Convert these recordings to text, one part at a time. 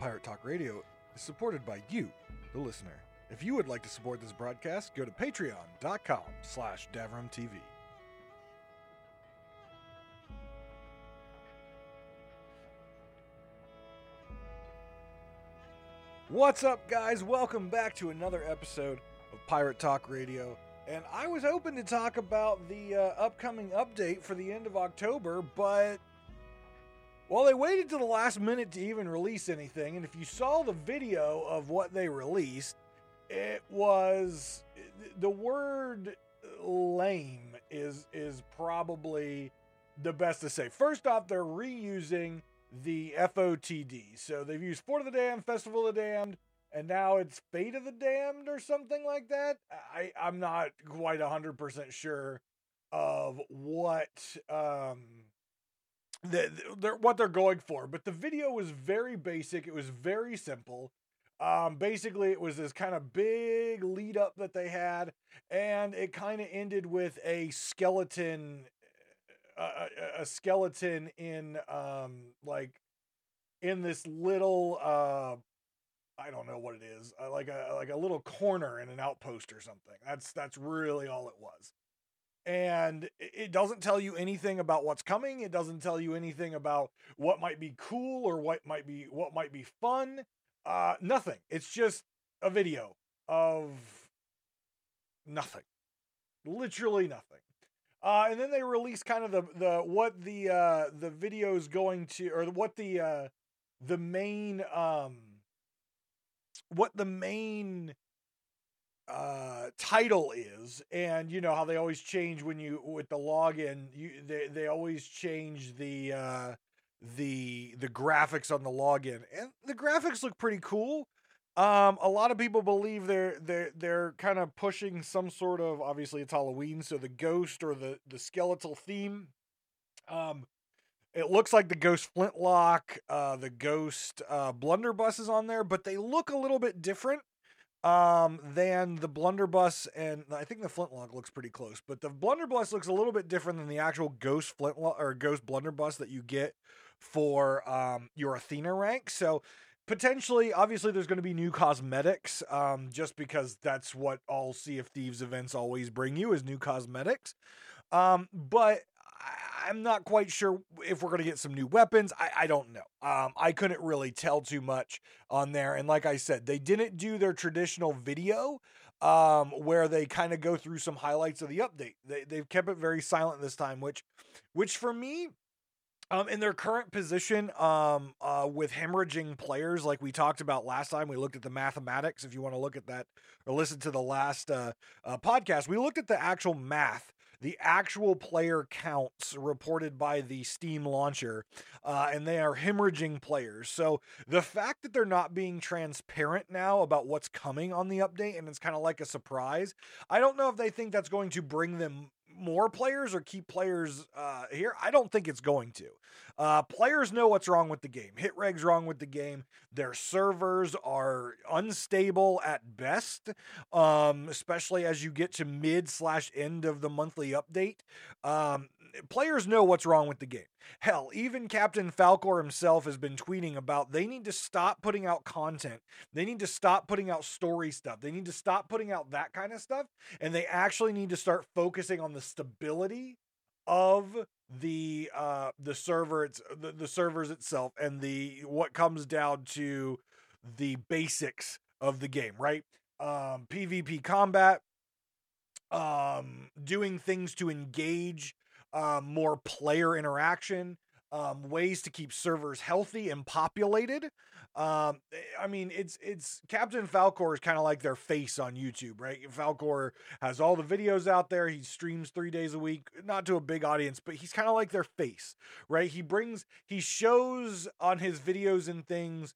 Pirate Talk Radio is supported by you, the listener. If you would like to support this broadcast, go to patreon.com slash davrimtv. What's up, guys? Welcome back to another episode of Pirate Talk Radio. And I was hoping to talk about the uh, upcoming update for the end of October, but well, they waited to the last minute to even release anything. And if you saw the video of what they released, it was the word lame is is probably the best to say. First off, they're reusing the FOTD. So they've used Fort of the Damned, Festival of the Damned, and now it's Fate of the Damned or something like that. I, I'm not quite 100% sure of what um the, they're, what they're going for, but the video was very basic. It was very simple. Um, basically, it was this kind of big lead up that they had, and it kind of ended with a skeleton a, a skeleton in um like in this little uh I don't know what it is, uh, like a like a little corner in an outpost or something. That's that's really all it was. And it doesn't tell you anything about what's coming. It doesn't tell you anything about what might be cool or what might be what might be fun. Uh nothing. It's just a video of nothing. Literally nothing. Uh, and then they release kind of the the what the uh, the video is going to or what the uh, the main um, what the main uh, title is, and you know how they always change when you with the login. You they they always change the uh, the the graphics on the login, and the graphics look pretty cool. Um, a lot of people believe they're they're they're kind of pushing some sort of obviously it's Halloween, so the ghost or the the skeletal theme. Um, it looks like the ghost flintlock, uh, the ghost uh, blunderbuss is on there, but they look a little bit different um than the blunderbuss and I think the flintlock looks pretty close, but the blunderbuss looks a little bit different than the actual ghost flintlock or ghost blunderbuss that you get for um your Athena rank. So potentially, obviously, there's going to be new cosmetics, um, just because that's what all Sea of Thieves events always bring you is new cosmetics. Um, but I'm not quite sure if we're going to get some new weapons. I, I don't know. Um, I couldn't really tell too much on there. And like I said, they didn't do their traditional video um, where they kind of go through some highlights of the update. They, they've kept it very silent this time, which, which for me, um, in their current position, um, uh, with hemorrhaging players, like we talked about last time, we looked at the mathematics. If you want to look at that or listen to the last uh, uh, podcast, we looked at the actual math, the actual player counts reported by the Steam launcher, uh, and they are hemorrhaging players. So the fact that they're not being transparent now about what's coming on the update, and it's kind of like a surprise, I don't know if they think that's going to bring them more players or keep players uh, here? I don't think it's going to. Uh, players know what's wrong with the game. Hit reg's wrong with the game. Their servers are unstable at best, um, especially as you get to mid slash end of the monthly update. Um, players know what's wrong with the game. Hell, even Captain Falcore himself has been tweeting about they need to stop putting out content. They need to stop putting out story stuff. They need to stop putting out that kind of stuff. And they actually need to start focusing on the stability of the uh the server it's the, the servers itself and the what comes down to the basics of the game right um pvp combat um doing things to engage um, more player interaction, um, ways to keep servers healthy and populated. Um, I mean, it's it's Captain Falcore is kind of like their face on YouTube, right? Falcore has all the videos out there. He streams three days a week, not to a big audience, but he's kind of like their face, right? He brings he shows on his videos and things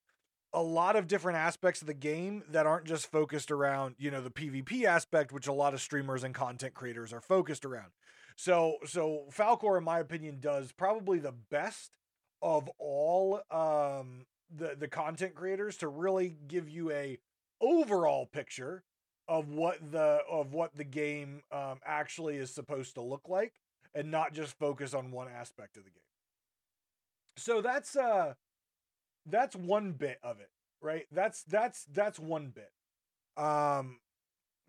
a lot of different aspects of the game that aren't just focused around, you know, the PvP aspect, which a lot of streamers and content creators are focused around. So so Falcore, in my opinion, does probably the best of all um, the the content creators to really give you a overall picture of what the of what the game um, actually is supposed to look like, and not just focus on one aspect of the game. So that's uh that's one bit of it. right? That's that's that's one bit. Um,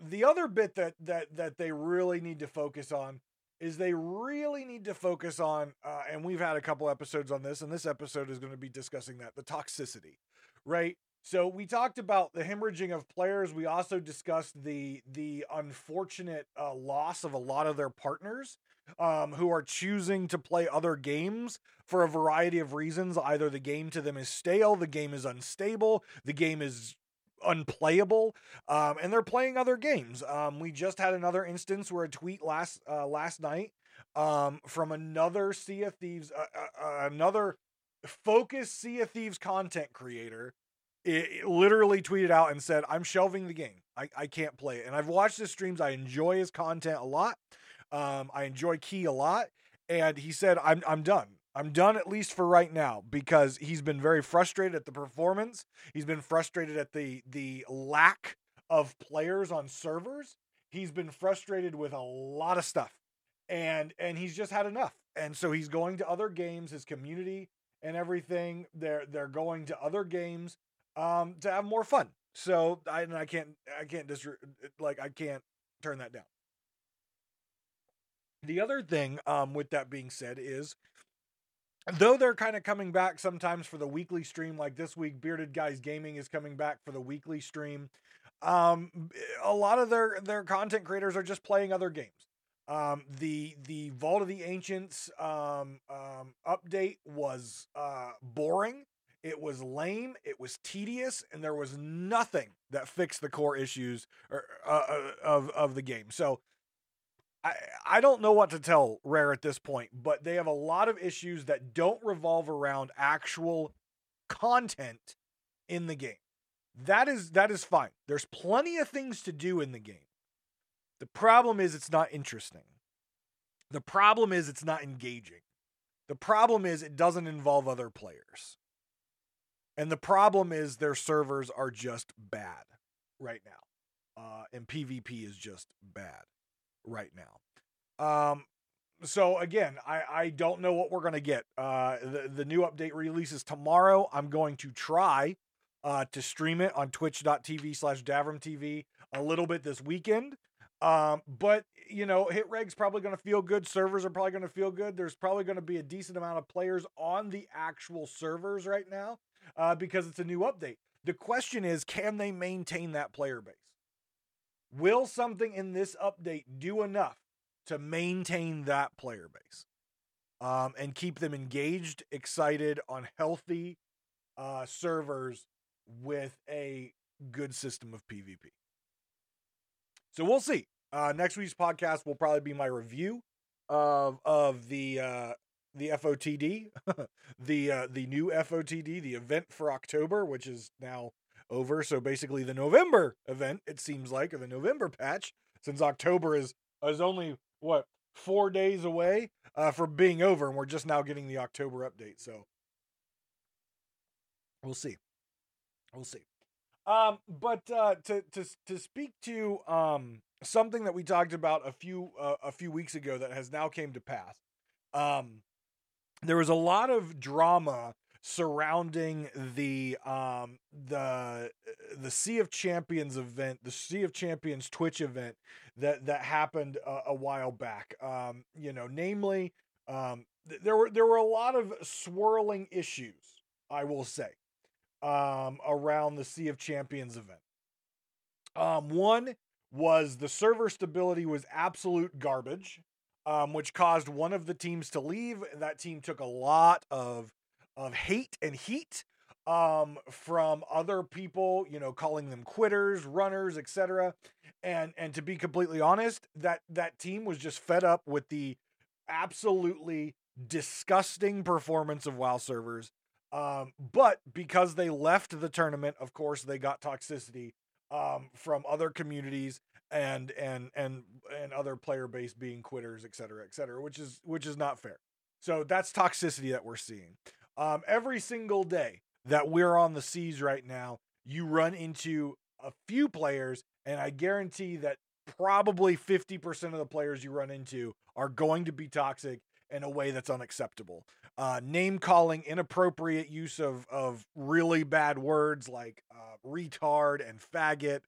the other bit that that that they really need to focus on is they really need to focus on, uh, and we've had a couple episodes on this, and this episode is going to be discussing that the toxicity, right? So we talked about the hemorrhaging of players. We also discussed the the unfortunate uh, loss of a lot of their partners um, who are choosing to play other games for a variety of reasons. Either the game to them is stale, the game is unstable, the game is unplayable, um, and they're playing other games. Um, we just had another instance where a tweet last uh, last night um, from another Sea of Thieves, uh, uh, uh another focused Sea of Thieves content creator. It, it literally tweeted out and said, "I'm shelving the game. I, I can't play it." And I've watched his streams. I enjoy his content a lot. Um, I enjoy Key a lot, and he said, "I'm I'm done. I'm done at least for right now because he's been very frustrated at the performance. He's been frustrated at the the lack of players on servers. He's been frustrated with a lot of stuff. And and he's just had enough. And so he's going to other games, his community and everything. They're they're going to other games um to have more fun. So I and I can't I can't dis like I can't turn that down. The other thing um with that being said is though they're kind of coming back sometimes for the weekly stream like this week bearded guys gaming is coming back for the weekly stream. Um a lot of their their content creators are just playing other games. Um the the vault of the ancients um um update was uh boring it was lame it was tedious and there was nothing that fixed the core issues or, uh, uh of of the game. So I, don't know what to tell Rare at this point, but they have a lot of issues that don't revolve around actual content in the game. That is that is fine. There's plenty of things to do in the game. The problem is it's not interesting. The problem is it's not engaging. The problem is it doesn't involve other players. And the problem is their servers are just bad right now. Uh, and PvP is just bad right now. Um, so again, I, I don't know what we're gonna get. Uh, the the new update releases tomorrow. I'm going to try uh, to stream it on twitch.tv slash Davrim TV a little bit this weekend. Um, but you know, hit reg's probably going to feel good. Servers are probably going to feel good. There's probably going to be a decent amount of players on the actual servers right now uh, because it's a new update. The question is, can they maintain that player base? Will something in this update do enough to maintain that player base um, and keep them engaged, excited on healthy uh, servers with a good system of PvP? So we'll see. Uh, next week's podcast will probably be my review of of the uh, the FOTD, the uh, the new FOTD, the event for October, which is now over. So basically, the November event, it seems like, or the November patch, since October is is only what four days away uh, from being over, and we're just now getting the October update. So we'll see, we'll see. Um, but uh, to to to speak to um something that we talked about a few uh, a few weeks ago that has now came to pass. Um, there was a lot of drama surrounding the um the the Sea of Champions event, the Sea of Champions Twitch event that that happened a, a while back. Um, you know, namely, um, th- there were there were a lot of swirling issues, I will say, um, around the Sea of Champions event. Um, one was the server stability was absolute garbage, um, which caused one of the teams to leave. That team took a lot of of hate and heat um, from other people, you know, calling them quitters, runners, etc. And and to be completely honest, that that team was just fed up with the absolutely disgusting performance of WoW servers. Um, but because they left the tournament, of course, they got toxicity um, from other communities and and and and other player base being quitters, et cetera, et cetera, which is which is not fair. So that's toxicity that we're seeing. Um, every single day that we're on the seas right now, you run into a few players, and I guarantee that probably 50% of the players you run into are going to be toxic in a way that's unacceptable. uh, name calling, inappropriate use of of really bad words like uh, retard and faggot,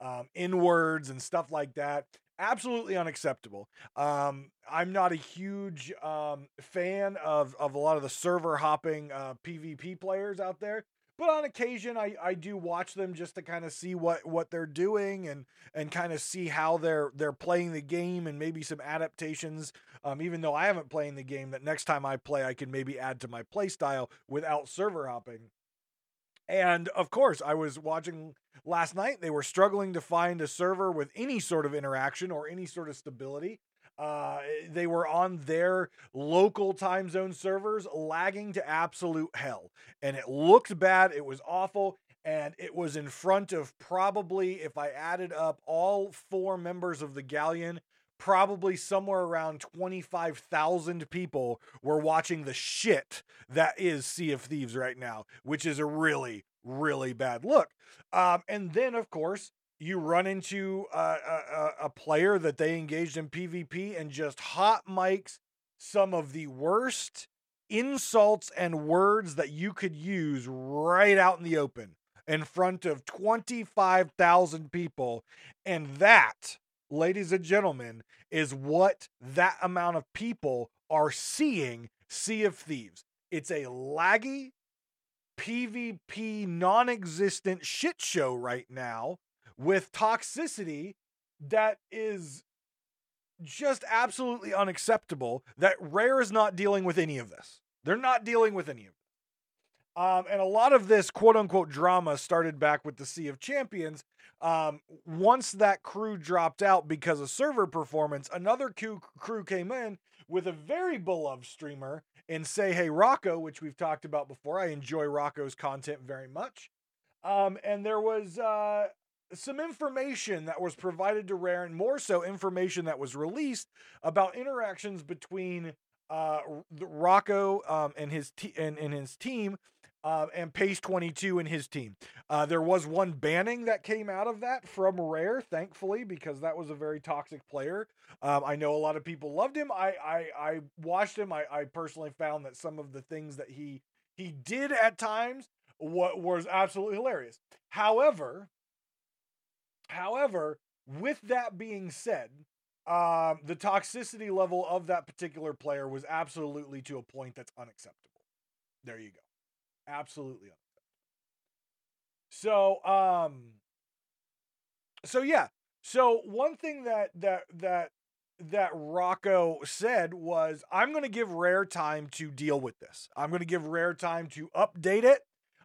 um, in words and stuff like that. Absolutely unacceptable. Um, I'm not a huge um, fan of of a lot of the server hopping uh, PvP players out there but on occasion I, I do watch them just to kind of see what what they're doing and and kind of see how they're they're playing the game and maybe some adaptations um, even though I haven't played the game that next time I play I can maybe add to my play style without server hopping and of course I was watching last night they were struggling to find a server with any sort of interaction or any sort of stability uh, they were on their local time zone servers, lagging to absolute hell. And it looked bad. It was awful. And it was in front of probably, if I added up all four members of the Galleon, probably somewhere around 25,000 people were watching the shit that is Sea of Thieves right now, which is a really, really bad look. Um, and then, of course, you run into a, a, a, player that they engaged in PvP and just hot mics some of the worst insults and words that you could use right out in the open in front of 25,000 people. And that, ladies and gentlemen, is what that amount of people are seeing Sea of Thieves. It's a laggy, PvP non existent shit show right now with toxicity that is just absolutely unacceptable that Rare is not dealing with any of this. They're not dealing with any of it. Um, and a lot of this quote unquote drama started back with the Sea of Champions. Um, once that crew dropped out because of server performance, another crew, crew came in with a very beloved streamer in Say Hey Rocco, which we've talked about before. I enjoy Rocco's content very much. Um, and there was uh, some information that was provided to Rare, and more so information that was released about interactions between uh, Rocco um, and his and, and his team. Uh, and Pace 22 and his team. Uh, there was one banning that came out of that from Rare, thankfully, because that was a very toxic player. Um, I know a lot of people loved him. I I, I watched him. I, I personally found that some of the things that he he did at times what was absolutely hilarious. However, However, with that being said, um, the toxicity level of that particular player was absolutely to a point that's unacceptable. There you go. Absolutely. So, um, so yeah. So one thing that that that that Rocco said was, I'm going to give Rare time to deal with this. I'm going to give Rare time to update it.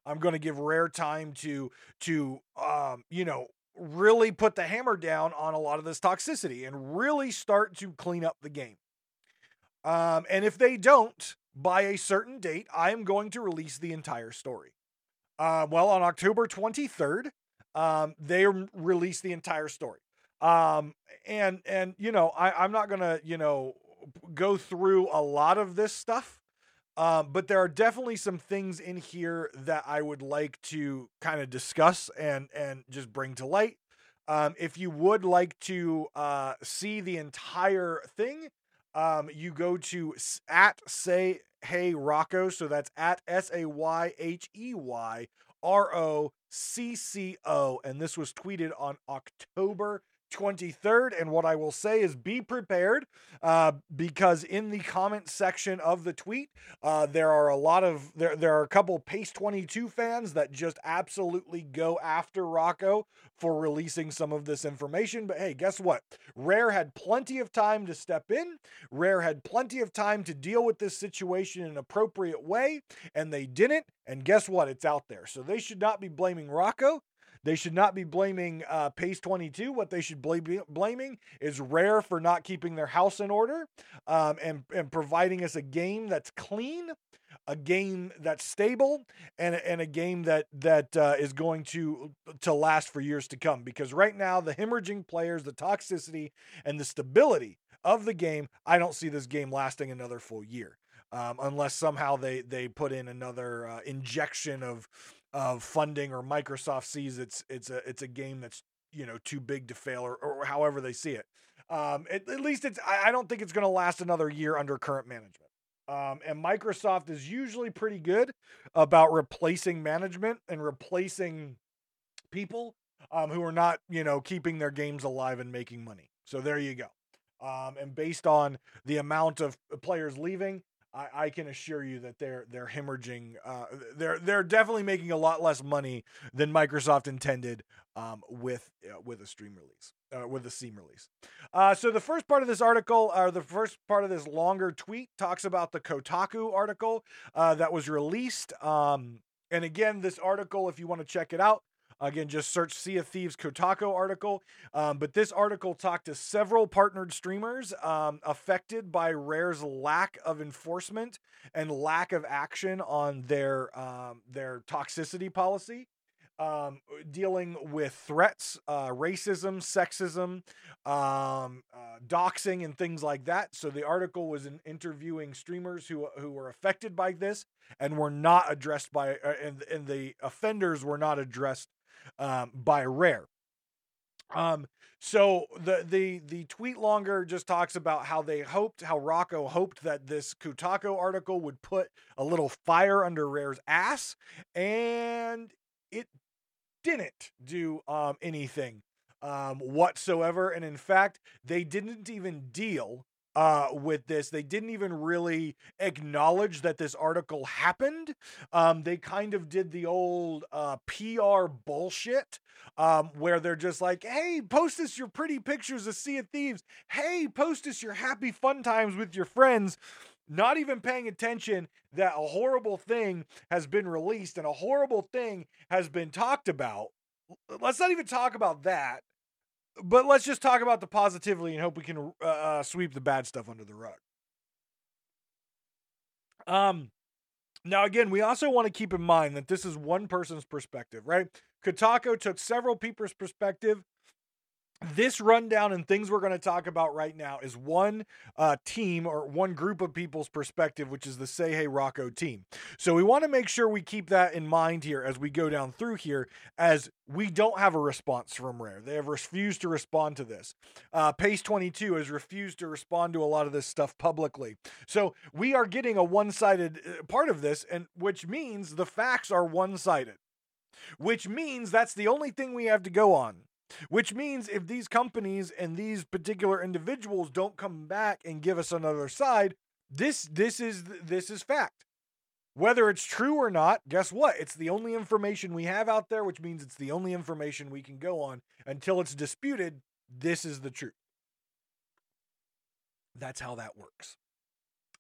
I'm going to give Rare time to to um, you know really put the hammer down on a lot of this toxicity and really start to clean up the game. Um, and if they don't, by a certain date, I am going to release the entire story. Uh, well, on October 23rd, um, they release the entire story. Um, and and you know, I, I'm not gonna you know go through a lot of this stuff um, but there are definitely some things in here that I would like to kind of discuss and and just bring to light. Um, if you would like to uh, see the entire thing, um, you go to at say hey Rocco. So that's at S A Y H E Y R O C C O, and this was tweeted on October 23rd. And what I will say is be prepared uh, because in the comment section of the tweet, uh, there are a lot of, there, there are a couple Pace 22 fans that just absolutely go after Rocco for releasing some of this information. But hey, guess what? Rare had plenty of time to step in, Rare had plenty of time to deal with this situation in an appropriate way, and they didn't. And guess what? It's out there. So they should not be blaming Rocco. They should not be blaming uh, Pace 22. What they should be blaming is Rare for not keeping their house in order um, and, and providing us a game that's clean, a game that's stable, and, and a game that that uh, is going to to last for years to come. Because right now, the hemorrhaging players, the toxicity, and the stability of the game, I don't see this game lasting another full year. Um, unless somehow they they put in another uh, injection of of funding or Microsoft sees it's it's a it's a game that's you know too big to fail or, or however they see it. Um, at, at least it's I, I don't think it's going to last another year under current management. Um, and Microsoft is usually pretty good about replacing management and replacing people um, who are not, you know, keeping their games alive and making money. So there you go. Um, and based on the amount of players leaving, I, I can assure you that they're they're hemorrhaging. Uh, they're they're definitely making a lot less money than Microsoft intended um, with uh, with a stream release, uh, with a Steam release. Uh, so the first part of this article, or the first part of this longer tweet, talks about the Kotaku article uh, that was released. Um, and again, this article, if you want to check it out, Again, just search Sea of Thieves Kotaku article. Um, but this article talked to several partnered streamers um, affected by Rare's lack of enforcement and lack of action on their um, their toxicity policy. Um, dealing with threats, uh, racism, sexism, um, uh, doxing, and things like that. So the article was in interviewing streamers who who were affected by this and were not addressed by, uh, and and the offenders were not addressed um, by Rare. Um, so the the the tweet longer just talks about how they hoped, how Rocco hoped that this Kotaku article would put a little fire under Rare's ass, and it didn't do um, anything um, whatsoever. And in fact, they didn't even deal uh, with this. They didn't even really acknowledge that this article happened. Um, they kind of did the old uh, PR bullshit um, where they're just like, hey, post us your pretty pictures of Sea of Thieves. Hey, post us your happy fun times with your friends. Not even paying attention that a horrible thing has been released and a horrible thing has been talked about. Let's not even talk about that but let's just talk about the positively and hope we can uh, uh, sweep the bad stuff under the rug. Um, now again, we also want to keep in mind that this is one person's perspective, right? Kotaku took several people's perspective this rundown and things we're going to talk about right now is one uh, team or one group of people's perspective, which is the Say Hey Rocco team. So we want to make sure we keep that in mind here as we go down through here, as we don't have a response from Rare. They have refused to respond to this. Uh, Pace 22 has refused to respond to a lot of this stuff publicly. So we are getting a one sided uh, part of this, and which means the facts are one sided, which means that's the only thing we have to go on. Which means if these companies and these particular individuals don't come back and give us another side, this this is this is fact. Whether it's true or not, guess what? It's the only information we have out there, which means it's the only information we can go on until it's disputed. This is the truth. That's how that works.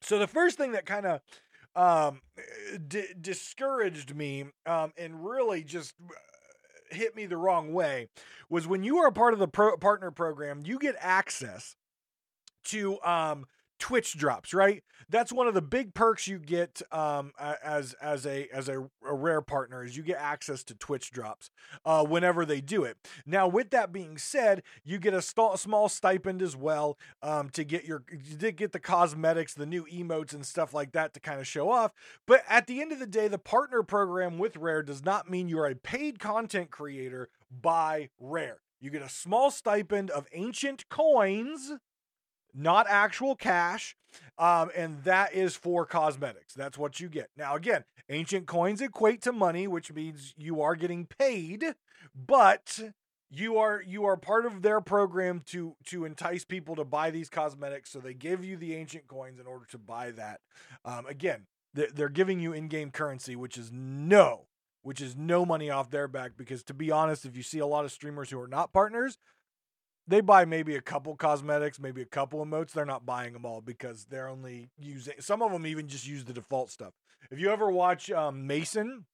So the first thing that kind of um, d- discouraged me um, and really just hit me the wrong way was when you are a part of the pro- partner program, you get access to um Twitch drops, right? That's one of the big perks you get um, as as a as a, a, rare partner is you get access to Twitch drops uh, whenever they do it. Now, with that being said, you get a st- small stipend as well um, to get your to get the cosmetics, the new emotes, and stuff like that to kind of show off. But at the end of the day, the partner program with Rare does not mean you're a paid content creator by Rare. You get a small stipend of ancient coins not actual cash. Um, and that is for cosmetics. That's what you get. Now, again, ancient coins equate to money, which means you are getting paid, but you are you are part of their program to to entice people to buy these cosmetics. So they give you the ancient coins in order to buy that. Um, again, they're, they're giving you in-game currency, which is no, which is no money off their back. Because to be honest, if you see a lot of streamers who are not partners, they buy maybe a couple cosmetics, maybe a couple emotes. They're not buying them all because they're only using. Some of them even just use the default stuff. If you ever watch um, Mason,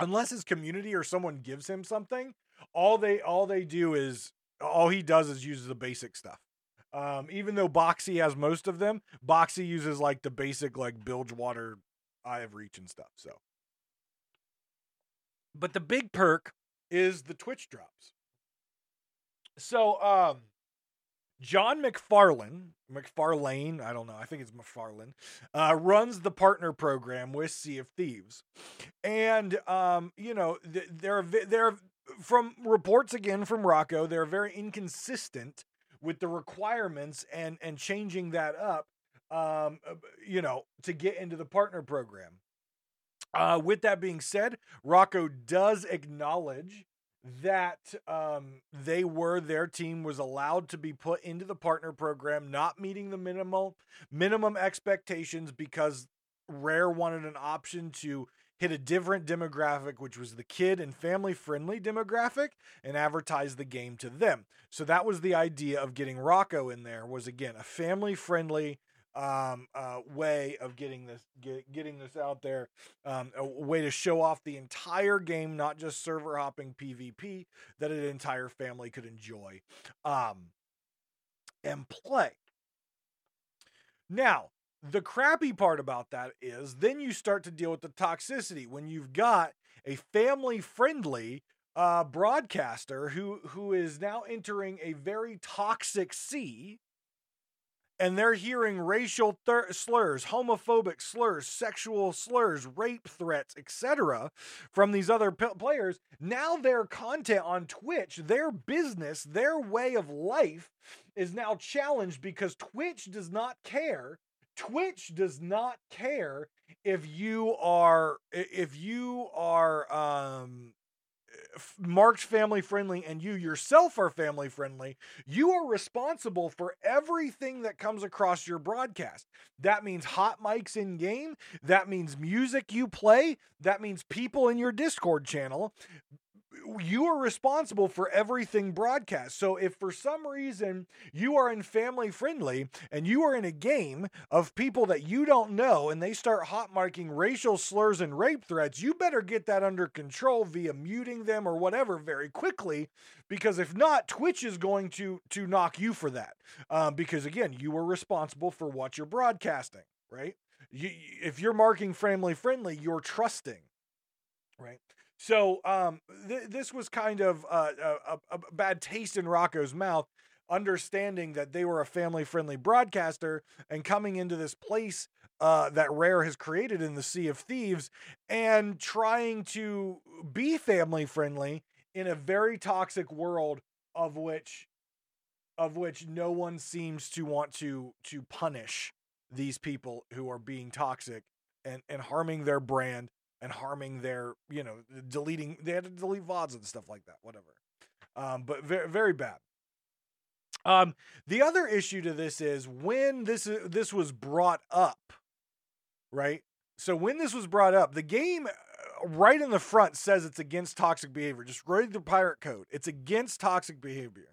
unless his community or someone gives him something, all they all they do is all he does is uses the basic stuff. Um, even though Boxy has most of them, Boxy uses like the basic like Bilgewater, Eye of Reach and stuff. So, but the big perk is the Twitch drops. So, um, John McFarlane, McFarlane, I don't know, I think it's McFarlane, uh, runs the partner program with Sea of Thieves, and um, you know they're they're from reports again from Rocco, they're very inconsistent with the requirements and and changing that up um, uh, you know, to get into the partner program. Uh, with that being said, Rocco does acknowledge that um, they were their team was allowed to be put into the partner program, not meeting the minimal minimum expectations because Rare wanted an option to hit a different demographic, which was the kid and family friendly demographic, and advertise the game to them. So that was the idea of getting Rocco in there. Was again a family friendly um, uh, way of getting this get, getting this out there, um, a way to show off the entire game, not just server hopping PvP that an entire family could enjoy um, and play. Now, the crappy part about that is then you start to deal with the toxicity when you've got a family friendly uh, broadcaster who who is now entering a very toxic sea and they're hearing racial thir- slurs, homophobic slurs, sexual slurs, rape threats, etc. from these other p- players. Now their content on Twitch, their business, their way of life is now challenged because Twitch does not care. Twitch does not care if you are if you are um marked family friendly and you yourself are family friendly, you are responsible for everything that comes across your broadcast. That means hot mics in game, that means music you play, that means people in your Discord channel you are responsible for everything broadcast. So if for some reason you are in family friendly and you are in a game of people that you don't know and they start hot marking racial slurs and rape threats, you better get that under control via muting them or whatever very quickly because if not Twitch is going to to knock you for that. Um, because again, you are responsible for what you're broadcasting, right? You, if you're marking family friendly, you're trusting, right? So um, th- this was kind of uh, a, a, bad taste in Rocco's mouth, understanding that they were a family friendly broadcaster and coming into this place uh, that Rare has created in the Sea of Thieves and trying to be family friendly in a very toxic world of which of which no one seems to want to to punish these people who are being toxic and, and harming their brand and harming their, you know, deleting. They had to delete vods and stuff like that. Whatever. Um, but very very bad. Um, the other issue to this is when this this was brought up, right? So when this was brought up, the game uh, right in the front says it's against toxic behavior. Just read the pirate code. It's against toxic behavior.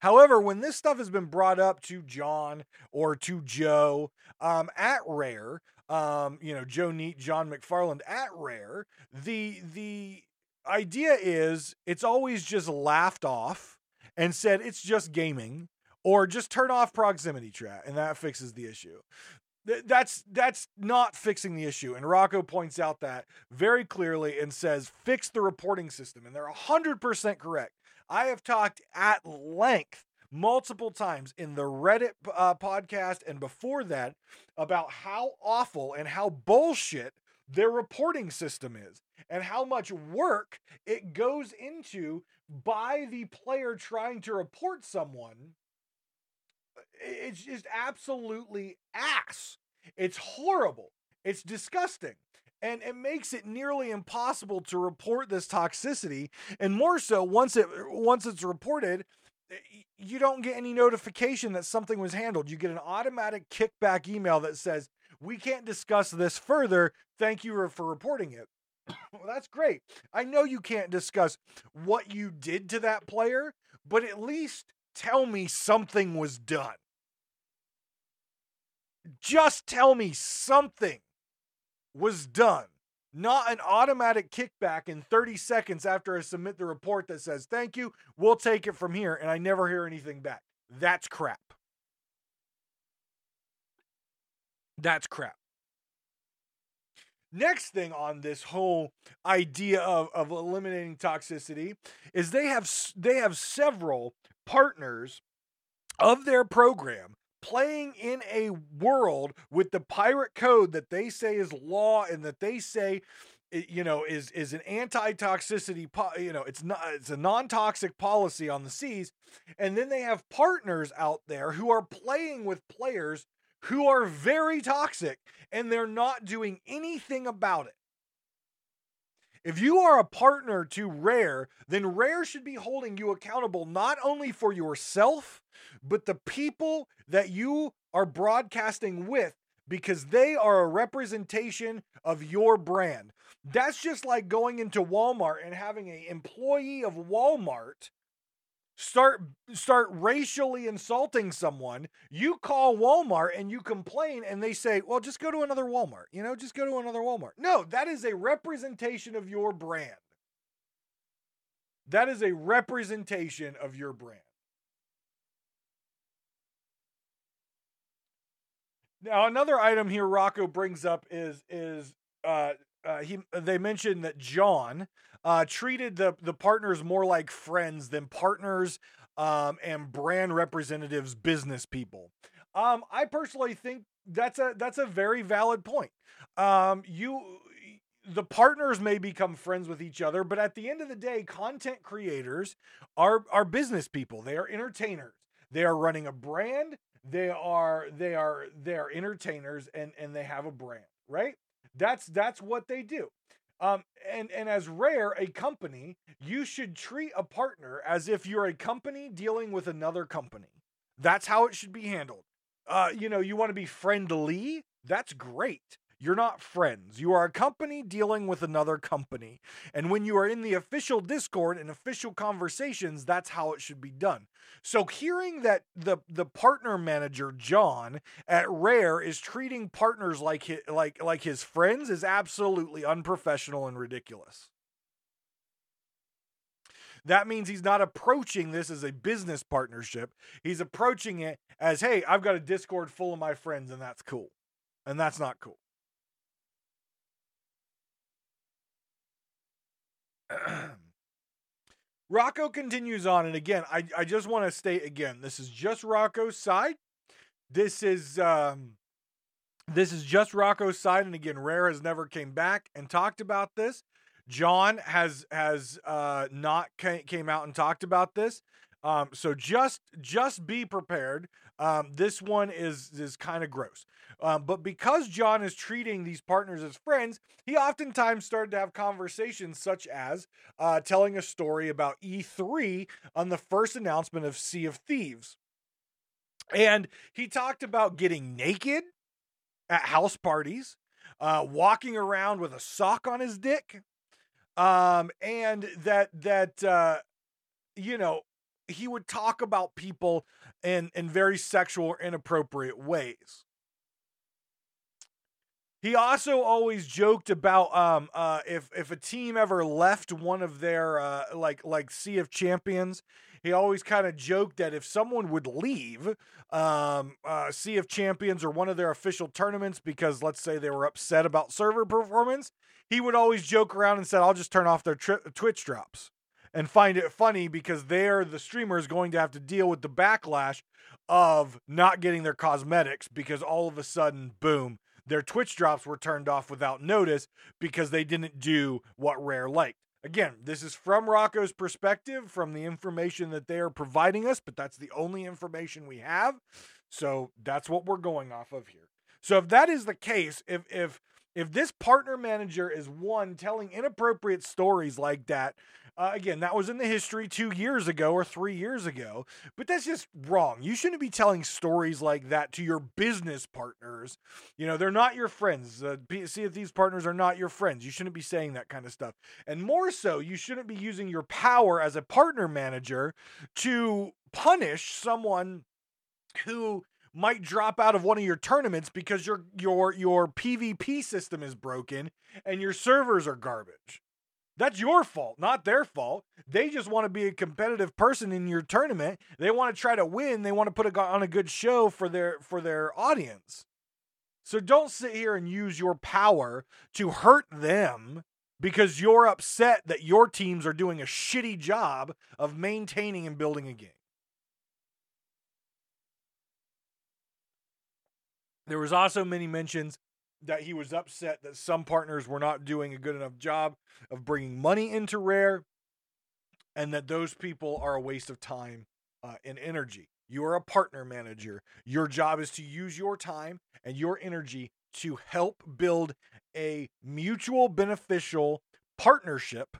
However, when this stuff has been brought up to John or to Joe um, at Rare, um, you know, Joe Neate, John McFarland at Rare, the the idea is it's always just laughed off and said it's just gaming or just turn off proximity chat and that fixes the issue. That's that's not fixing the issue, and Rocco points out that very clearly and says fix the reporting system, and they're hundred percent correct. I have talked at length multiple times in the Reddit uh, podcast and before that about how awful and how bullshit their reporting system is and how much work it goes into by the player trying to report someone. It's just absolutely ass. It's horrible. It's disgusting. And it makes it nearly impossible to report this toxicity. And more so, once it once it's reported, Eh, you don't get any notification that something was handled. You get an automatic kickback email that says, We can't discuss this further. Thank you for reporting it. well, that's great. I know you can't discuss what you did to that player, but at least tell me something was done. Just tell me something was done not an automatic kickback in 30 seconds after I submit the report that says, thank you, we'll take it from here, and I never hear anything back. That's crap. That's crap. Next thing on this whole idea of, of eliminating toxicity is they have they have several partners of their program playing in a world with the pirate code that they say is law and that they say you know is is an anti-toxicity you know it's not it's a non-toxic policy on the seas and then they have partners out there who are playing with players who are very toxic and they're not doing anything about it. If you are a partner to Rare, then Rare should be holding you accountable not only for yourself, but the people that you are broadcasting with because they are a representation of your brand. That's just like going into Walmart and having an employee of Walmart start start racially insulting someone you call walmart and you complain and they say well just go to another walmart you know just go to another walmart. No that is a representation of your brand. That is a representation of your brand. Now another item here rocco brings up is is uh, uh he they mentioned that john uh, treated the the partners more like friends than partners um, and brand representatives, business people. Um, I personally think that's a that's a very valid point. Um, you the partners may become friends with each other, but at the end of the day, content creators are are business people. They are entertainers. They are running a brand. They are they are they are entertainers and and they have a brand, right? That's that's what they do. Um, and and as rare a company, you should treat a partner as if you're a company dealing with another company. That's how it should be handled. Uh, you know, you want to be friendly. That's great. You're not friends. You are a company dealing with another company. And when you are in the official Discord and official conversations, that's how it should be done. So hearing that the the partner manager John at Rare is treating partners like his, like like his friends is absolutely unprofessional and ridiculous. That means he's not approaching this as a business partnership. He's approaching it as, "Hey, I've got a Discord full of my friends and that's cool." And that's not cool. Rocco continues on, and again, I, I just want to state again, this is just Rocco's side. This is um this is just Rocco's side, and again, Rare has never came back and talked about this. John has has uh not came out and talked about this. Um, so just just be prepared. Um, this one is is kind of gross. Um, but because John is treating these partners as friends, he oftentimes started to have conversations such as uh, telling a story about E3 on the first announcement of Sea of Thieves. And he talked about getting naked at house parties, uh, walking around with a sock on his dick, um, and that that uh, you know he would talk about people in in very sexual or inappropriate ways. He also always joked about um, uh, if if a team ever left one of their uh, like like Sea of Champions, he always kind of joked that if someone would leave um, uh, Sea of Champions or one of their official tournaments because let's say they were upset about server performance, he would always joke around and said, "I'll just turn off their tri- Twitch drops." And find it funny because they're the streamers going to have to deal with the backlash of not getting their cosmetics because all of a sudden, boom, their Twitch drops were turned off without notice because they didn't do what Rare liked. Again, this is from Rocco's perspective, from the information that they are providing us, but that's the only information we have. So that's what we're going off of here. So if that is the case, if if if this partner manager is one telling inappropriate stories like that uh, again, that was in the history two years ago or three years ago, but that's just wrong. You shouldn't be telling stories like that to your business partners. You know, they're not your friends. Uh, see if these partners are not your friends. You shouldn't be saying that kind of stuff. And more so, you shouldn't be using your power as a partner manager to punish someone who might drop out of one of your tournaments because your your your PvP system is broken and your servers are garbage. That's your fault, not their fault. They just want to be a competitive person in your tournament. They want to try to win. They want to put a, on a good show for their for their audience. So don't sit here and use your power to hurt them because you're upset that your teams are doing a shitty job of maintaining and building a game. There was also many mentions that he was upset that some partners were not doing a good enough job of bringing money into Rare, and that those people are a waste of time uh, and energy. You are a partner manager. Your job is to use your time and your energy to help build a mutual beneficial partnership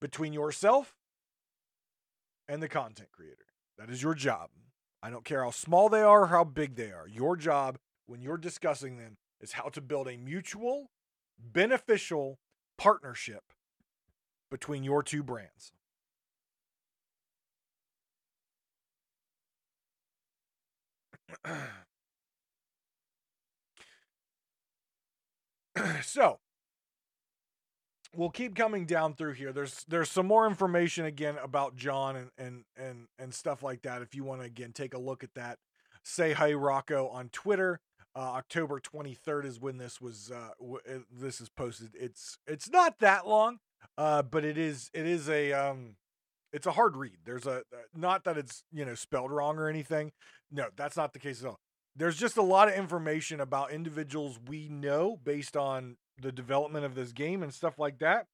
between yourself and the content creator. That is your job. I don't care how small they are or how big they are. Your job when you're discussing them is how to build a mutual beneficial partnership between your two brands. so we'll keep coming down through here. There's there's some more information again about John and and and and stuff like that. If you want to again take a look at that, SayHeyRocco on Twitter. Uh, October 23rd is when this was uh, w- uh, this is posted. It's it's not that long, uh, but it is it is a um, it's a hard read. There's a uh, not that it's you know spelled wrong or anything. No, that's not the case at all. There's just a lot of information about individuals we know based on the development of this game and stuff like that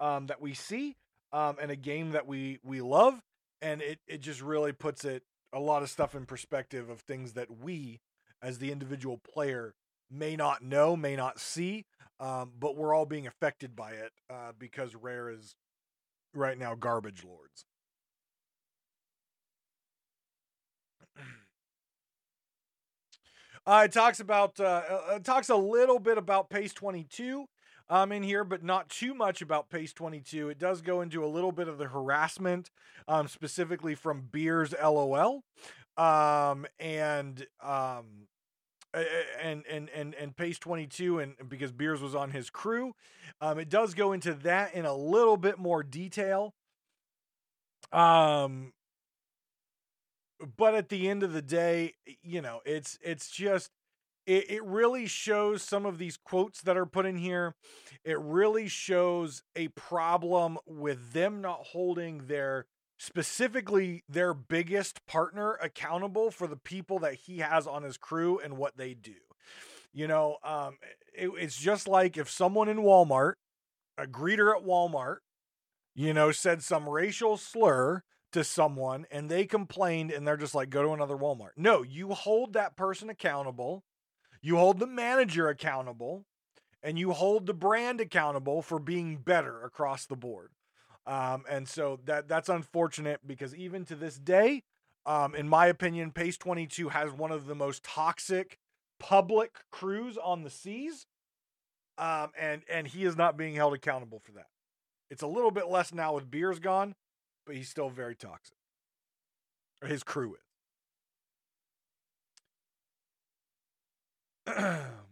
um, that we see, um, and a game that we we love, and it it just really puts it a lot of stuff in perspective of things that we as the individual player may not know, may not see, um, but we're all being affected by it uh, because Rare is right now garbage lords. Uh, it talks about uh, uh, it talks a little bit about Pace 22 um, in here, but not too much about Pace 22. It does go into a little bit of the harassment, um, specifically from Beers LOL, um, and um, and and and and Pace 22, and because Beers was on his crew, um, it does go into that in a little bit more detail. Um, but at the end of the day, you know, it's it's just it, it really shows some of these quotes that are put in here. It really shows a problem with them not holding their specifically their biggest partner accountable for the people that he has on his crew and what they do. You know, um, it, it's just like if someone in Walmart, a greeter at Walmart, you know, said some racial slur to someone and they complained and they're just like, go to another Walmart. No, you hold that person accountable. You hold the manager accountable and you hold the brand accountable for being better across the board. Um, and so that that's unfortunate because even to this day, um, in my opinion, Pace 22 has one of the most toxic public crews on the seas. Um, and and he is not being held accountable for that. It's a little bit less now with beers gone, but he's still very toxic. Or his crew is.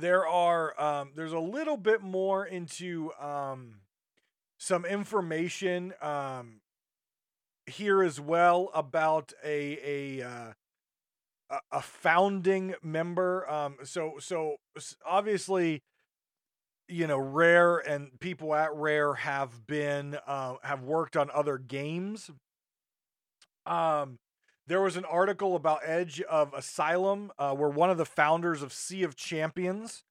there are um, there's a little bit more into um, some information um, here as well about a a uh, a founding member. Um, so so obviously, you know, Rare and people at Rare have been uh, have worked on other games. Um, there was an article about Edge of Asylum uh, where one of the founders of Sea of Champions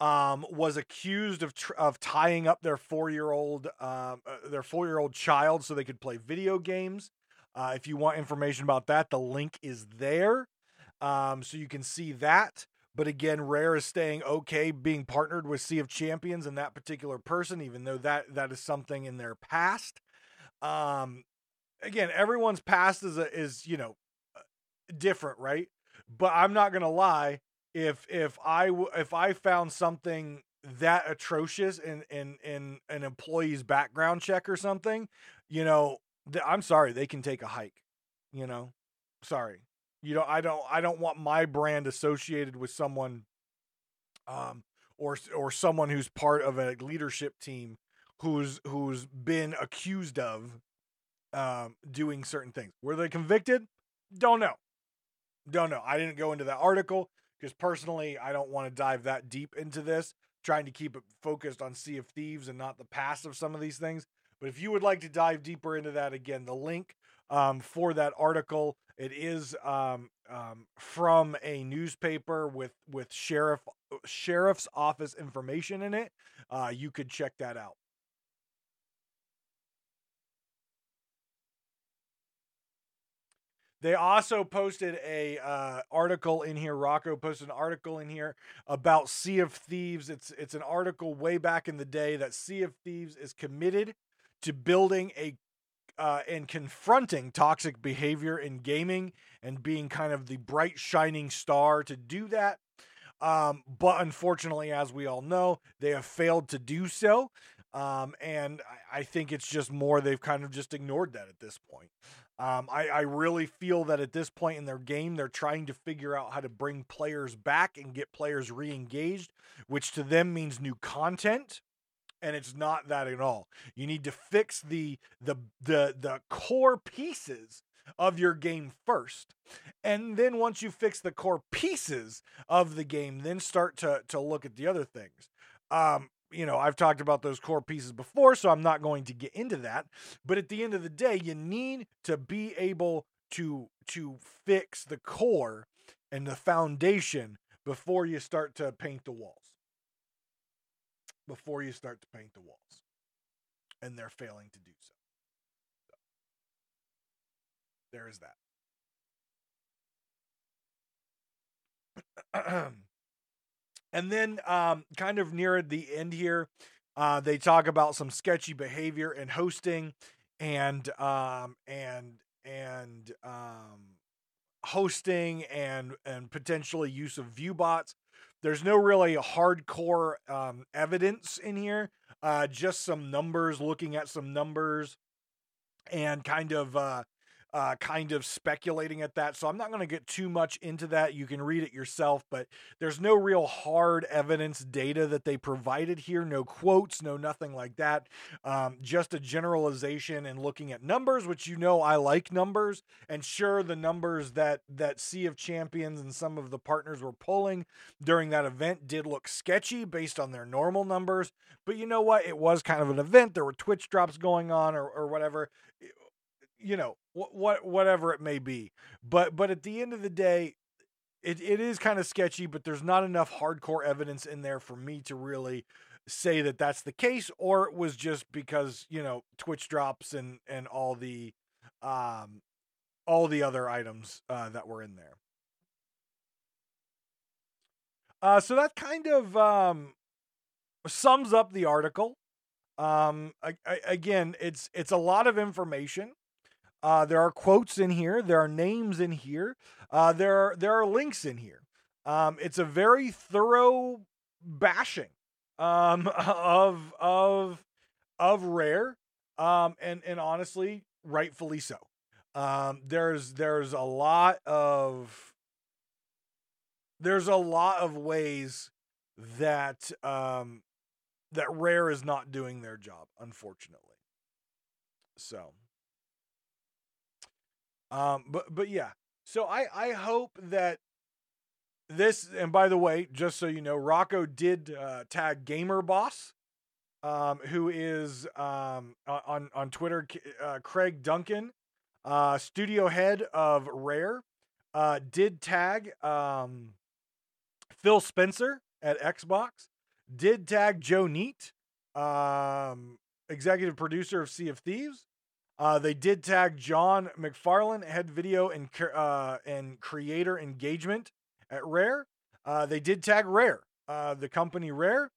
um, was accused of tr- of tying up their four year old um, uh, their four year old child so they could play video games. Uh, if you want information about that, the link is there, um, so you can see that. But again, Rare is staying okay being partnered with Sea of Champions and that particular person, even though that that is something in their past. Um, again, everyone's past is a, is you know uh, different, right? But I'm not gonna lie. If if I if I found something that atrocious in in in an employee's background check or something, you know, th- I'm sorry, they can take a hike. You know, sorry. You know, I don't I don't want my brand associated with someone, um, or or someone who's part of a leadership team who's who's been accused of um, doing certain things. Were they convicted? Don't know. Don't know. I didn't go into that article because personally, I don't want to dive that deep into this, trying to keep it focused on Sea of Thieves and not the past of some of these things. But if you would like to dive deeper into that, again, the link um, for that article it is um, um, from a newspaper with with sheriff sheriff's office information in it. Uh, you could check that out. They also posted a uh, article in here. Rocco posted an article in here about Sea of Thieves. It's it's an article way back in the day that Sea of Thieves is committed to building a uh, and confronting toxic behavior in gaming and being kind of the bright shining star to do that. Um, but unfortunately, as we all know, they have failed to do so. Um, and I, I think it's just more they've kind of just ignored that at this point. Um, I, I really feel that at this point in their game, they're trying to figure out how to bring players back and get players re engaged, which to them means new content. And it's not that at all. You need to fix the the the the core pieces of your game first. And then once you fix the core pieces of the game, then start to to look at the other things. Um, you know, I've talked about those core pieces before, so I'm not going to get into that. But at the end of the day, you need to be able to to fix the core and the foundation before you start to paint the walls. Before you start to paint the walls. And they're failing to do so. so there is that. And then, um, kind of near the end here, uh, they talk about some sketchy behavior and hosting, and um, and and um, hosting and and potentially use of view bots. There's no really hardcore um, evidence in here. Uh, just some numbers, looking at some numbers, and kind of uh, uh, kind of speculating at that. So I'm not going to get too much into that. You can read it yourself, but there's no real hard evidence data that they provided here. No quotes, no nothing like that. Um, just a generalization and looking at numbers, which you know I like numbers. And sure, the numbers that that Sea of Champions and some of the partners were pulling during that event did look sketchy based on their normal numbers. But you know what? It was kind of an event. There were Twitch drops going on or, or whatever you know what, what whatever it may be but but at the end of the day it, it is kind of sketchy but there's not enough hardcore evidence in there for me to really say that that's the case or it was just because you know twitch drops and and all the um all the other items uh, that were in there. Uh so that kind of um sums up the article. Um I, I, again it's it's a lot of information uh, there are quotes in here. There are names in here. Uh, there are there are links in here. Um, it's a very thorough bashing um, of of of rare, um, and and honestly, rightfully so. Um, there's there's a lot of there's a lot of ways that um, that rare is not doing their job, unfortunately. So. Um, but but yeah. So I I hope that this and by the way, just so you know, Rocco did uh, tag Gamer Boss, um, who is um, on on Twitter, uh, Craig Duncan, uh, studio head of Rare, uh, did tag um, Phil Spencer at Xbox, did tag Joe Neate, um, executive producer of Sea of Thieves, uh, they did tag John McFarlane, head video and uh, and creator engagement at Rare. Uh, they did tag Rare, uh, the company Rare.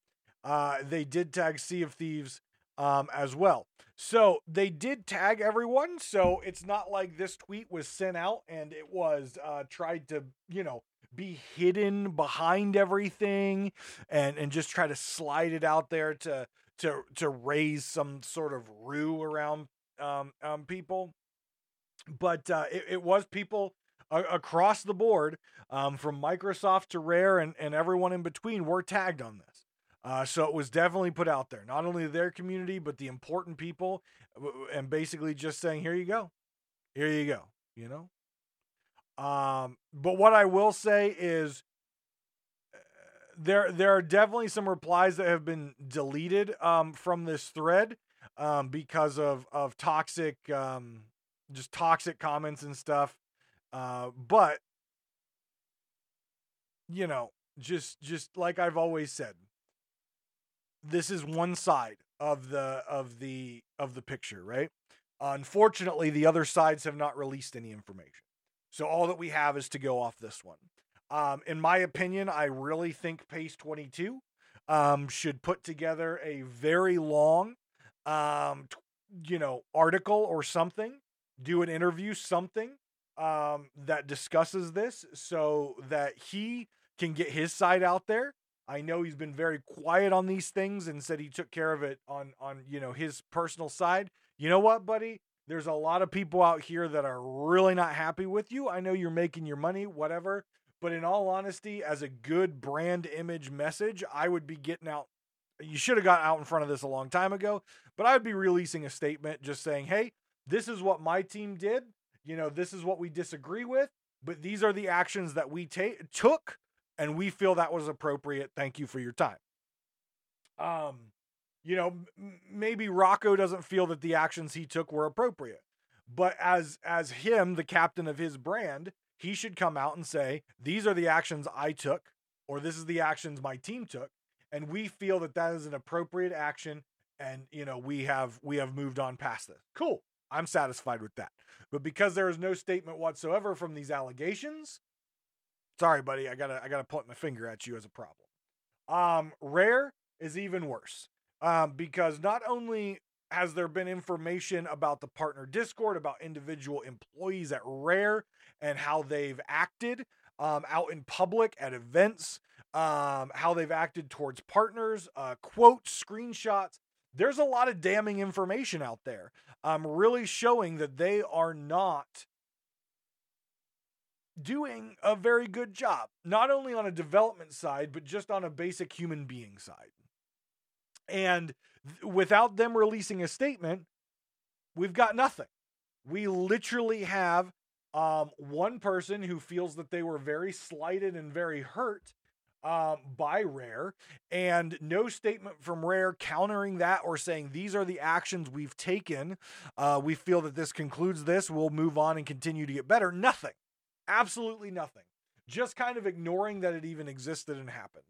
Uh, they did tag Sea of Thieves um, as well. So they did tag everyone. So it's not like this tweet was sent out and it was uh, tried to, you know, be hidden behind everything and and just try to slide it out there to to to raise some sort of rue around um, um, people, but uh, it, it, was people a- across the board, um, from Microsoft to Rare and, and everyone in between, were tagged on this. Uh, so it was definitely put out there, not only their community, but the important people, and basically just saying, "Here you go, here you go," you know. Um, but what I will say is, uh, there there are definitely some replies that have been deleted um, from this thread um, because of of toxic, um, just toxic comments and stuff. Uh, but you know, just just like I've always said, this is one side of the of the of the picture, right? Unfortunately, the other sides have not released any information. So all that we have is to go off this one. Um, in my opinion, I really think Pace 22 um, should put together a very long, um, you know, article or something, do an interview, something um, that discusses this so that he can get his side out there. I know he's been very quiet on these things and said he took care of it on on you know his personal side. You know what, buddy? There's a lot of people out here that are really not happy with you. I know you're making your money, whatever. But in all honesty, as a good brand image message, I would be getting out. You should have got out in front of this a long time ago, but I'd be releasing a statement just saying, hey, this is what my team did. You know, this is what we disagree with, but these are the actions that we ta- took, and we feel that was appropriate. Thank you for your time. Um, you know, m- maybe Rocco doesn't feel that the actions he took were appropriate, but as as him, the captain of his brand, he should come out and say, "These are the actions I took, or this is the actions my team took, and we feel that that is an appropriate action." And you know, we have we have moved on past this. Cool. I'm satisfied with that. But because there is no statement whatsoever from these allegations, sorry, buddy, I gotta I gotta point my finger at you as a problem. Um, rare is even worse. Um, because not only has there been information about the partner Discord, about individual employees at Rare and how they've acted um, out in public at events, um, how they've acted towards partners, uh, quotes, screenshots. There's a lot of damning information out there, um, really showing that they are not doing a very good job, not only on a development side, but just on a basic human being side. And th- without them releasing a statement, we've got nothing. We literally have um, one person who feels that they were very slighted and very hurt um, by Rare, and no statement from Rare countering that or saying these are the actions we've taken. Uh, we feel that this concludes this. We'll move on and continue to get better. Nothing. Absolutely nothing. Just kind of ignoring that it even existed and happened.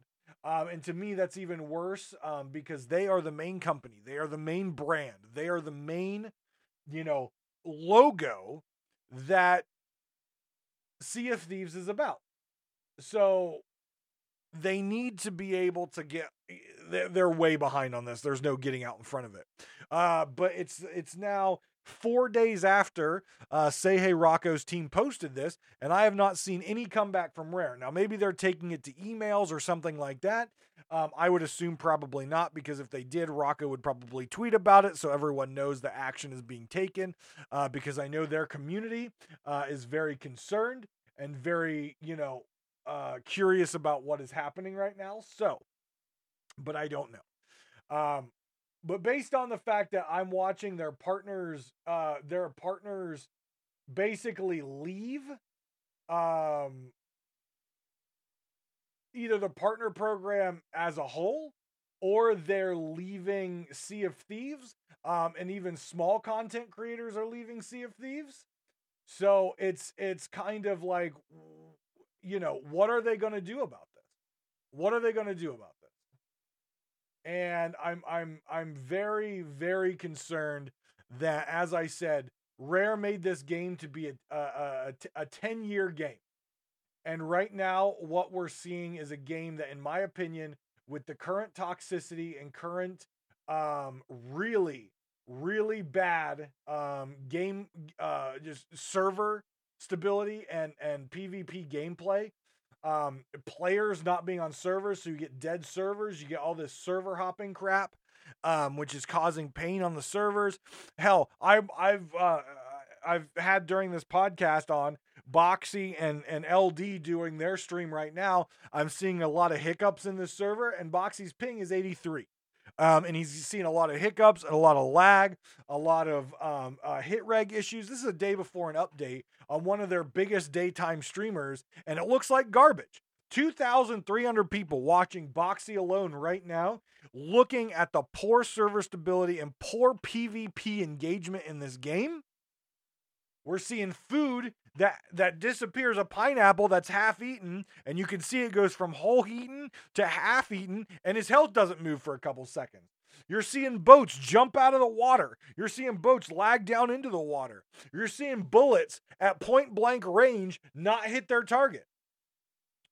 Um, and to me, that's even worse um, because they are the main company. They are the main brand. They are the main, you know, logo that Sea of Thieves is about. So they need to be able to get they're, they're way behind on this. There's no getting out in front of it. Uh, but it's it's now four days after uh, SayHeyRocco's team posted this and i have not seen any comeback from rare. Now maybe they're taking it to emails or something like that. Um, i would assume probably not because if they did rocco would probably tweet about it so everyone knows the action is being taken uh, because i know their community uh, is very concerned and very you know uh, curious about what is happening right now. So, but I don't know. Um, but based on the fact that I'm watching their partners, uh, their partners basically leave, um, either the partner program as a whole or they're leaving Sea of Thieves, um, and even small content creators are leaving Sea of Thieves. So it's it's kind of like you know, what are they going to do about this? What are they going to do about this? And I'm I'm I'm very very concerned that as I said, Rare made this game to be a a, a 10 year game. And right now what we're seeing is a game that in my opinion with the current toxicity and current um really really bad um game uh just server stability and and PvP gameplay. Um, players not being on servers, so you get dead servers. You get all this server hopping crap, um, which is causing pain on the servers. Hell, I've I've uh, I've had during this podcast on Boxy and and LD doing their stream right now. I'm seeing a lot of hiccups in this server, and Boxy's ping is 83. Um, and he's seen a lot of hiccups, a lot of lag, a lot of um, uh, hit reg issues. This is a day before an update on one of their biggest daytime streamers, and it looks like garbage. 2,300 people watching Boxy alone right now, looking at the poor server stability and poor PvP engagement in this game. We're seeing food that that disappears, a pineapple that's half eaten, and you can see it goes from whole eaten to half eaten, and his health doesn't move for a couple seconds. You're seeing boats jump out of the water. You're seeing boats lag down into the water. You're seeing bullets at point blank range not hit their target.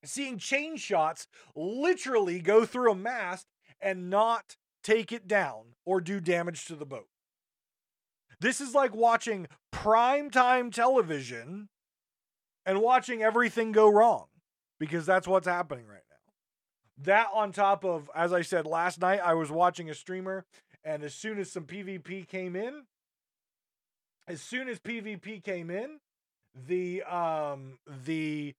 Seeing chain shots literally go through a mast and not take it down or do damage to the boat. This is like watching primetime television and watching everything go wrong because that's what's happening right now. That on top of, as I said last night, I was watching a streamer, and as soon as some PvP came in, as soon as PvP came in, the um the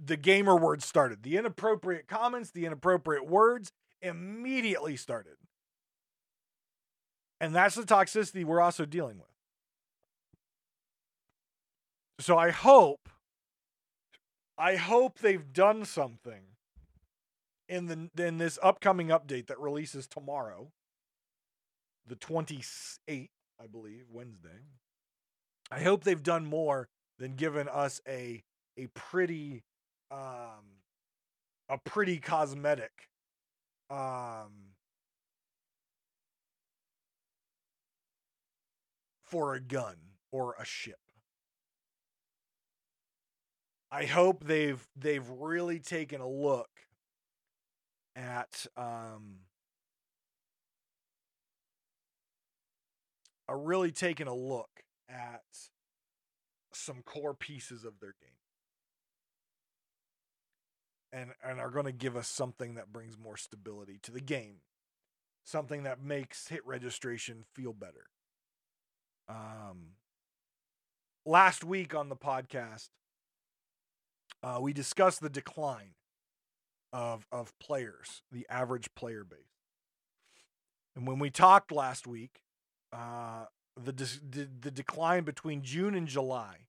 the gamer words started. The inappropriate comments, the inappropriate words immediately started. And that's the toxicity we're also dealing with. So I hope I hope they've done something in the in this upcoming update that releases tomorrow, the 28th, I believe, Wednesday. I hope they've done more than given us a a pretty um a pretty cosmetic um for a gun or a ship. I hope they've they've really taken a look at um, are really taking a look at some core pieces of their game. And and are going to give us something that brings more stability to the game. Something that makes hit registration feel better um last week on the podcast uh, we discussed the decline of of players, the average player base. And when we talked last week, uh, the, de- the decline between June and July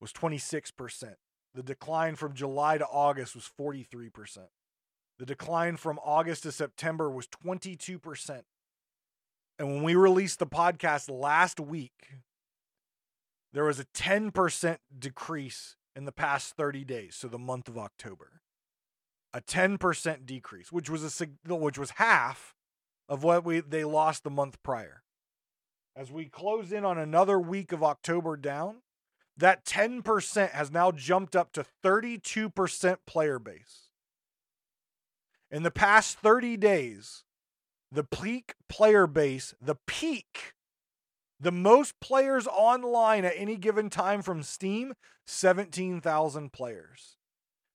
was 26%. The decline from July to August was 43%. The decline from August to September was 22%. And when we released the podcast last week, there was a 10% decrease in the past 30 days, so the month of October a 10% decrease, which was a which was half of what we they lost the month prior. As we close in on another week of October down, that 10% has now jumped up to 32% player base. In the past 30 days, the peak player base, the peak, the most players online at any given time from Steam, 17,000 players.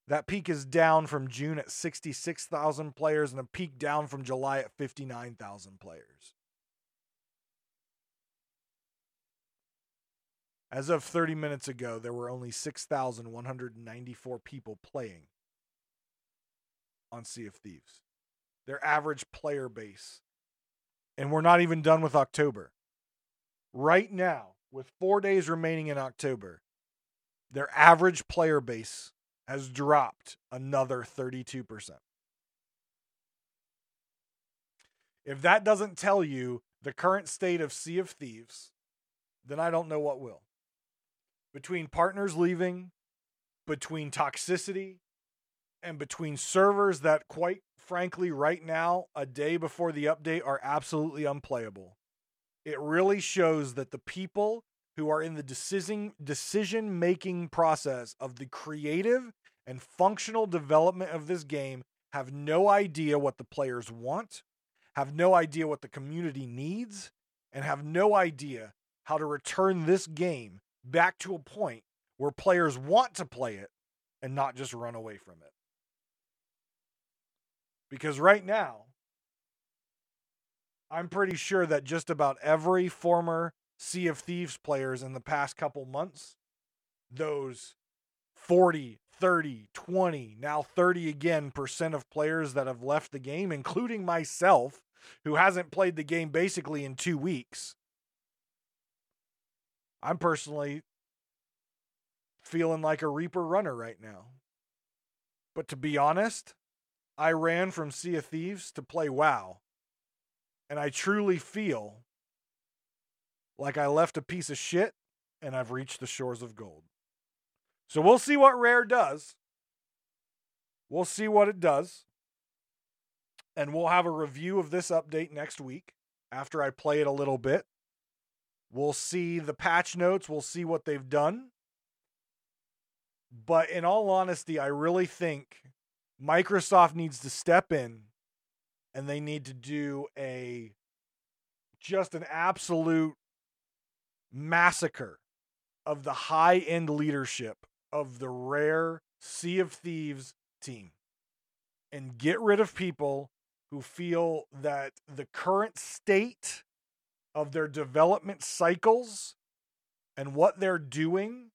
That peak is down from June at 66,000 players and a peak down from July at 59,000 players. As of 30 minutes ago, there were only 6,194 people playing on Sea of Thieves. Their average player base. And we're not even done with October. Right now, with four days remaining in October, their average player base has dropped another 32%. If that doesn't tell you the current state of Sea of Thieves, then I don't know what will. Between partners leaving, between toxicity, and between servers that, quite frankly, right now, a day before the update, are absolutely unplayable, it really shows that the people who are in the decision decision making process of the creative and functional development of this game have no idea what the players want, have no idea what the community needs, and have no idea how to return this game back to a point where players want to play it and not just run away from it. Because right now, I'm pretty sure that just about every former Sea of Thieves players in the past couple months, those 40, 30, 20, now 30 again percent of players that have left the game, including myself, who hasn't played the game basically in two weeks. I'm personally feeling like a Reaper runner right now. But to be honest, I ran from Sea of Thieves to play WoW. And I truly feel like I left a piece of shit and I've reached the shores of gold. So we'll see what Rare does. We'll see what it does. And we'll have a review of this update next week after I play it a little bit. We'll see the patch notes, we'll see what they've done. But in all honesty, I really think Microsoft needs to step in and they need to do a just an absolute massacre of the high end leadership of the rare Sea of Thieves team and get rid of people who feel that the current state of their development cycles and what they're doing,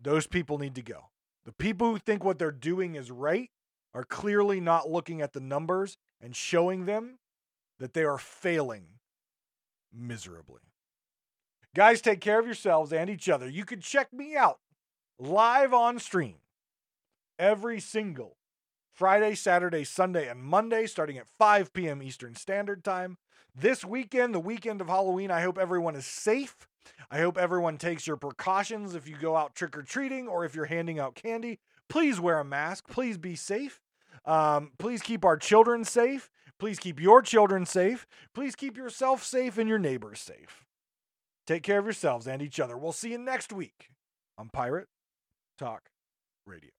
those people need to go. The people who think what they're doing is right are clearly not looking at the numbers and showing them that they are failing miserably. Guys, take care of yourselves and each other. You can check me out live on stream every single Friday, Saturday, Sunday, and Monday, starting at 5 p.m. Eastern Standard Time. This weekend, the weekend of Halloween, I hope everyone is safe. I hope everyone takes your precautions if you go out trick or treating or if you're handing out candy. Please wear a mask. Please be safe. Um, please keep our children safe. Please keep your children safe. Please keep yourself safe and your neighbors safe. Take care of yourselves and each other. We'll see you next week on Pirate Talk Radio.